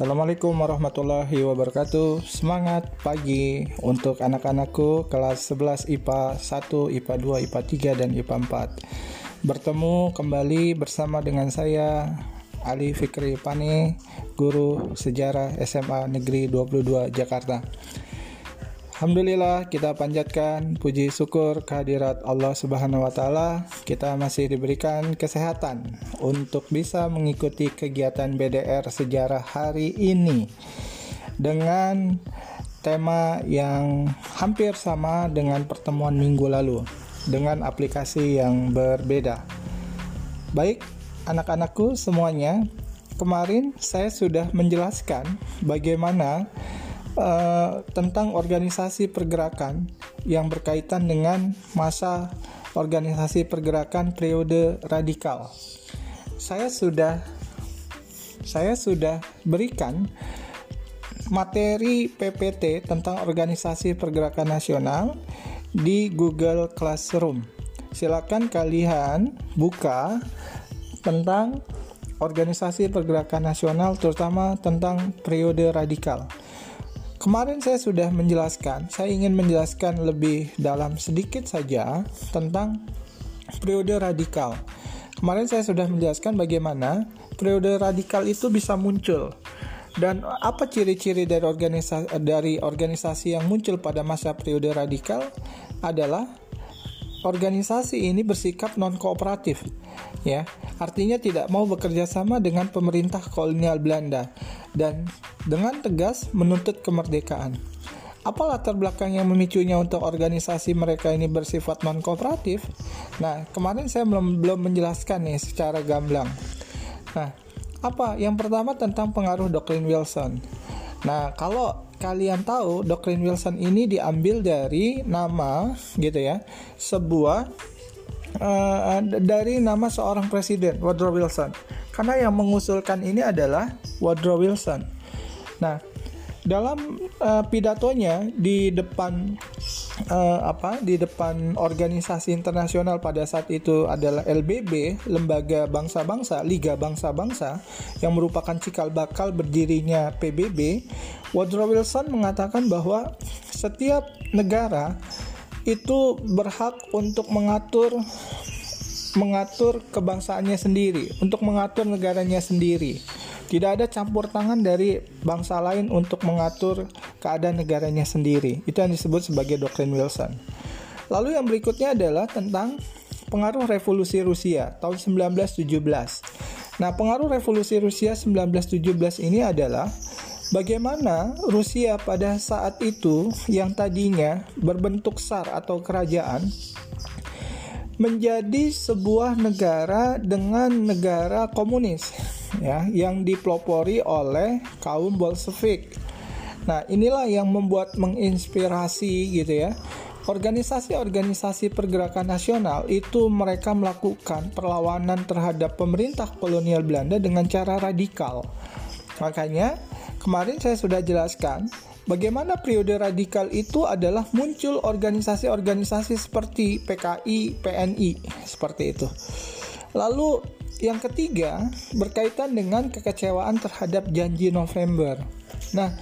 Assalamualaikum warahmatullahi wabarakatuh. Semangat pagi untuk anak-anakku kelas 11 IPA 1, IPA 2, IPA 3, dan IPA 4 Bertemu kembali bersama dengan saya Ali Fikri Pani Guru Sejarah SMA Negeri 22 Jakarta Alhamdulillah kita panjatkan puji syukur kehadirat Allah Subhanahu wa taala. Kita masih diberikan kesehatan untuk bisa mengikuti kegiatan BDR sejarah hari ini dengan tema yang hampir sama dengan pertemuan minggu lalu dengan aplikasi yang berbeda. Baik, anak-anakku semuanya, kemarin saya sudah menjelaskan bagaimana uh, tentang organisasi pergerakan yang berkaitan dengan masa organisasi pergerakan periode radikal. Saya sudah saya sudah berikan materi PPT tentang organisasi pergerakan nasional di Google Classroom. Silakan kalian buka tentang organisasi pergerakan nasional terutama tentang periode radikal. Kemarin saya sudah menjelaskan, saya ingin menjelaskan lebih dalam sedikit saja tentang periode radikal. Kemarin saya sudah menjelaskan bagaimana periode radikal itu bisa muncul dan apa ciri-ciri dari organisasi dari organisasi yang muncul pada masa periode radikal adalah organisasi ini bersikap non kooperatif ya artinya tidak mau bekerja sama dengan pemerintah kolonial Belanda dan dengan tegas menuntut kemerdekaan. Apa latar belakang yang memicunya untuk organisasi mereka ini bersifat non kooperatif? Nah, kemarin saya belum belum menjelaskan nih secara gamblang. Nah, apa? Yang pertama tentang pengaruh doktrin Wilson. Nah, kalau kalian tahu doktrin Wilson ini diambil dari nama gitu ya, sebuah uh, dari nama seorang presiden Woodrow Wilson. Karena yang mengusulkan ini adalah Woodrow Wilson. Nah, dalam uh, pidatonya di depan uh, apa di depan organisasi internasional pada saat itu adalah LBB Lembaga Bangsa-Bangsa Liga Bangsa-Bangsa yang merupakan cikal bakal berdirinya PBB Woodrow Wilson mengatakan bahwa setiap negara itu berhak untuk mengatur mengatur kebangsaannya sendiri, untuk mengatur negaranya sendiri. Tidak ada campur tangan dari bangsa lain untuk mengatur keadaan negaranya sendiri. Itu yang disebut sebagai doktrin Wilson. Lalu yang berikutnya adalah tentang pengaruh revolusi Rusia tahun 1917. Nah, pengaruh revolusi Rusia 1917 ini adalah bagaimana Rusia pada saat itu yang tadinya berbentuk SAR atau kerajaan menjadi sebuah negara dengan negara komunis ya yang dipelopori oleh kaum Bolshevik. Nah, inilah yang membuat menginspirasi gitu ya. Organisasi-organisasi pergerakan nasional itu mereka melakukan perlawanan terhadap pemerintah kolonial Belanda dengan cara radikal. Makanya, kemarin saya sudah jelaskan Bagaimana periode radikal itu adalah muncul organisasi-organisasi seperti PKI, PNI, seperti itu. Lalu yang ketiga berkaitan dengan kekecewaan terhadap janji November. Nah,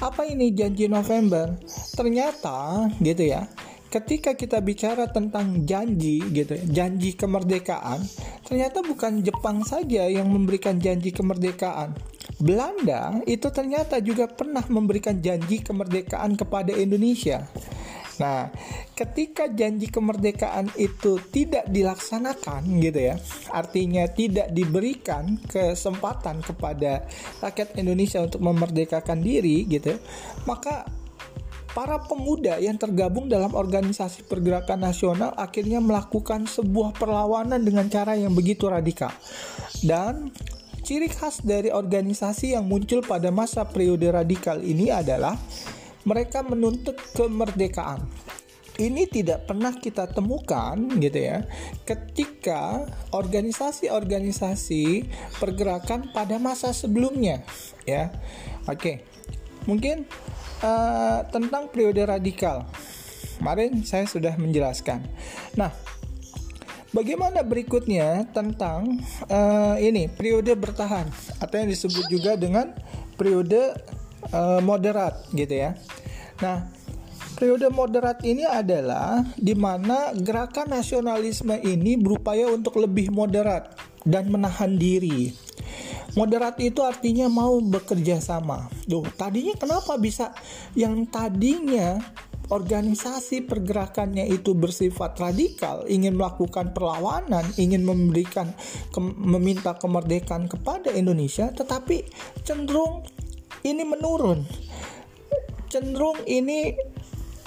apa ini janji November? Ternyata gitu ya, ketika kita bicara tentang janji gitu ya, janji kemerdekaan, ternyata bukan Jepang saja yang memberikan janji kemerdekaan. Belanda itu ternyata juga pernah memberikan janji kemerdekaan kepada Indonesia. Nah, ketika janji kemerdekaan itu tidak dilaksanakan gitu ya, artinya tidak diberikan kesempatan kepada rakyat Indonesia untuk memerdekakan diri gitu, maka para pemuda yang tergabung dalam organisasi pergerakan nasional akhirnya melakukan sebuah perlawanan dengan cara yang begitu radikal. Dan Ciri khas dari organisasi yang muncul pada masa periode radikal ini adalah mereka menuntut kemerdekaan. Ini tidak pernah kita temukan gitu ya ketika organisasi-organisasi pergerakan pada masa sebelumnya ya. Oke. Mungkin uh, tentang periode radikal. Kemarin saya sudah menjelaskan. Nah, Bagaimana berikutnya tentang uh, ini periode bertahan atau yang disebut juga dengan periode uh, moderat gitu ya. Nah, periode moderat ini adalah di mana gerakan nasionalisme ini berupaya untuk lebih moderat dan menahan diri. Moderat itu artinya mau bekerja sama. Duh, tadinya kenapa bisa yang tadinya organisasi pergerakannya itu bersifat radikal, ingin melakukan perlawanan, ingin memberikan meminta kemerdekaan kepada Indonesia, tetapi cenderung ini menurun. Cenderung ini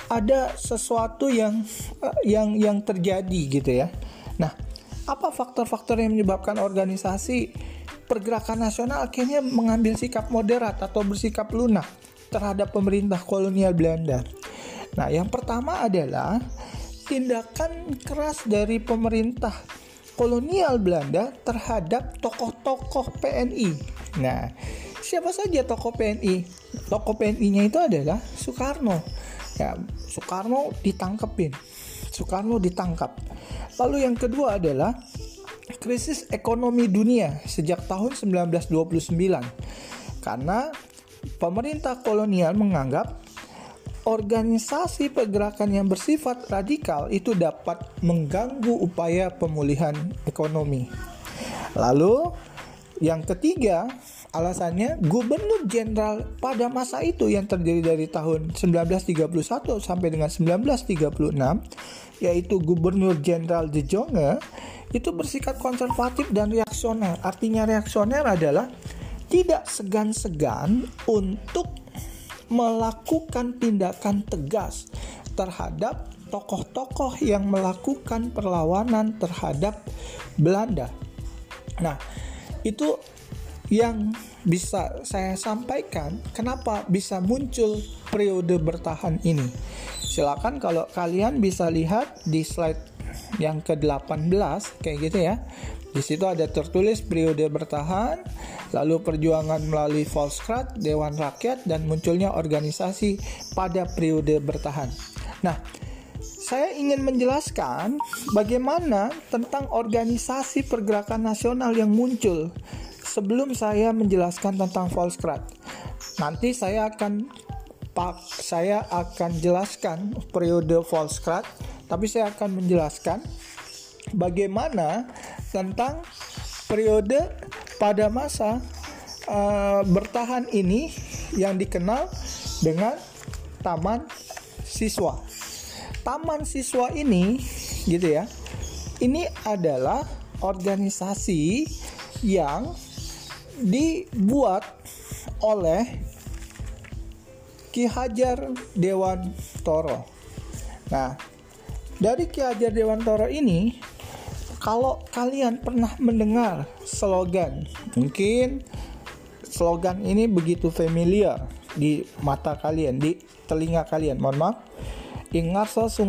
ada sesuatu yang eh, yang yang terjadi gitu ya. Nah, apa faktor-faktor yang menyebabkan organisasi pergerakan nasional akhirnya mengambil sikap moderat atau bersikap lunak terhadap pemerintah kolonial Belanda? Nah, yang pertama adalah tindakan keras dari pemerintah kolonial Belanda terhadap tokoh-tokoh PNI. Nah, siapa saja tokoh PNI? Tokoh PNI-nya itu adalah Soekarno. Ya, Soekarno ditangkepin. Soekarno ditangkap. Lalu yang kedua adalah krisis ekonomi dunia sejak tahun 1929. Karena pemerintah kolonial menganggap organisasi pergerakan yang bersifat radikal itu dapat mengganggu upaya pemulihan ekonomi. Lalu, yang ketiga, alasannya gubernur jenderal pada masa itu yang terdiri dari tahun 1931 sampai dengan 1936 yaitu gubernur jenderal De Jonge itu bersikap konservatif dan reaksioner. Artinya reaksioner adalah tidak segan-segan untuk melakukan tindakan tegas terhadap tokoh-tokoh yang melakukan perlawanan terhadap Belanda. Nah, itu yang bisa saya sampaikan kenapa bisa muncul periode bertahan ini. Silakan kalau kalian bisa lihat di slide yang ke-18 kayak gitu ya. Di situ ada tertulis periode bertahan, lalu perjuangan melalui Volkskrad, Dewan Rakyat, dan munculnya organisasi pada periode bertahan. Nah, saya ingin menjelaskan bagaimana tentang organisasi pergerakan nasional yang muncul sebelum saya menjelaskan tentang Volkskrad. Nanti saya akan pak saya akan jelaskan periode Volkskrad, tapi saya akan menjelaskan bagaimana tentang periode pada masa uh, bertahan ini yang dikenal dengan taman siswa. Taman siswa ini gitu ya. Ini adalah organisasi yang dibuat oleh Ki Hajar Dewan Toro. Nah, dari Ki Hajar Dewan Toro ini kalau kalian pernah mendengar slogan, mungkin slogan ini begitu familiar di mata kalian, di telinga kalian. Mohon maaf. Ing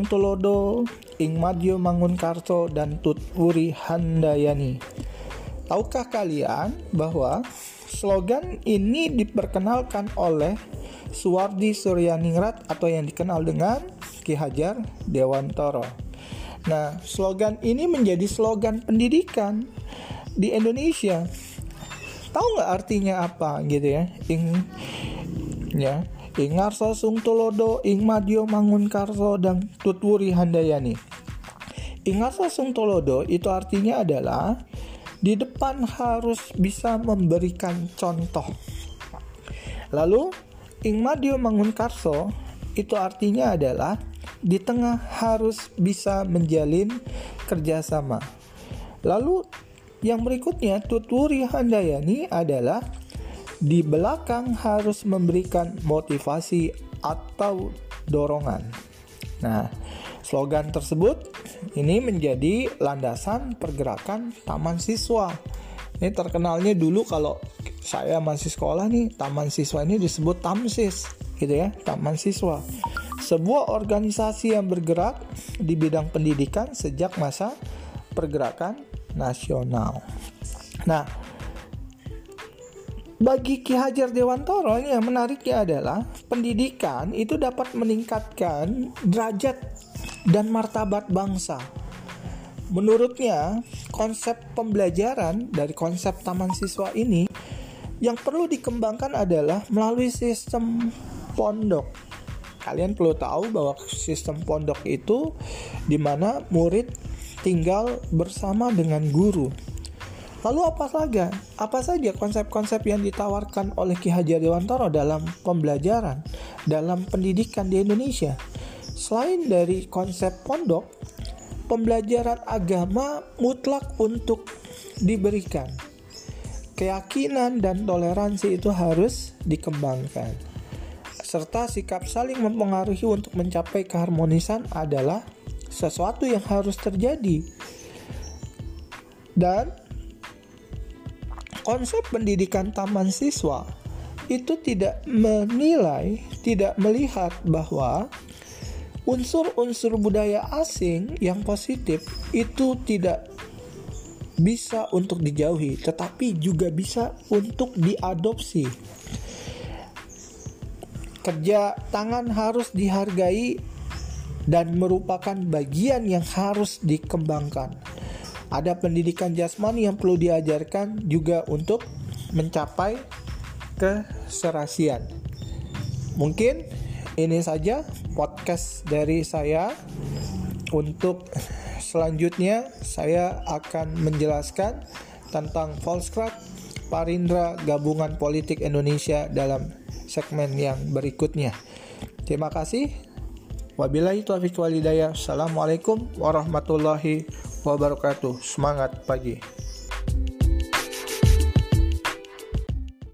tulodo, ing madyo mangun dan tut uri handayani. Tahukah kalian bahwa slogan ini diperkenalkan oleh Suwardi Suryaningrat atau yang dikenal dengan Ki Hajar Dewantoro. Nah, slogan ini menjadi slogan pendidikan di Indonesia. Tahu nggak artinya apa gitu ya? Ing ya, ing ngarso sung tulodo, ing madio mangun karso dan tutwuri handayani. Ing ngarso sung tulodo itu artinya adalah di depan harus bisa memberikan contoh. Lalu ing madio mangun karso itu artinya adalah di tengah harus bisa menjalin kerjasama. Lalu yang berikutnya Tuturi Handayani adalah di belakang harus memberikan motivasi atau dorongan. Nah, slogan tersebut ini menjadi landasan pergerakan taman siswa. Ini terkenalnya dulu kalau saya masih sekolah nih, taman siswa ini disebut Tamsis, gitu ya, taman siswa sebuah organisasi yang bergerak di bidang pendidikan sejak masa pergerakan nasional. Nah, bagi Ki Hajar Dewantoro yang menariknya adalah pendidikan itu dapat meningkatkan derajat dan martabat bangsa. Menurutnya, konsep pembelajaran dari konsep taman siswa ini Yang perlu dikembangkan adalah melalui sistem pondok. Kalian perlu tahu bahwa sistem pondok itu di mana murid tinggal bersama dengan guru. Lalu apa saja? Apa saja konsep-konsep yang ditawarkan oleh Ki Hajar Dewantara dalam pembelajaran, dalam pendidikan di Indonesia? Selain dari konsep pondok, pembelajaran agama mutlak untuk diberikan keyakinan dan toleransi itu harus dikembangkan. Serta sikap saling mempengaruhi untuk mencapai keharmonisan adalah sesuatu yang harus terjadi. Dan konsep pendidikan taman siswa itu tidak menilai, tidak melihat bahwa unsur-unsur budaya asing yang positif itu tidak bisa untuk dijauhi, tetapi juga bisa untuk diadopsi. Kerja tangan harus dihargai dan merupakan bagian yang harus dikembangkan. Ada pendidikan jasmani yang perlu diajarkan juga untuk mencapai keserasian. Mungkin ini saja podcast dari saya untuk selanjutnya saya akan menjelaskan tentang Volkskrad Parindra Gabungan Politik Indonesia dalam segmen yang berikutnya. Terima kasih. Wabillahi taufiq walhidayah. Assalamualaikum warahmatullahi wabarakatuh. Semangat pagi.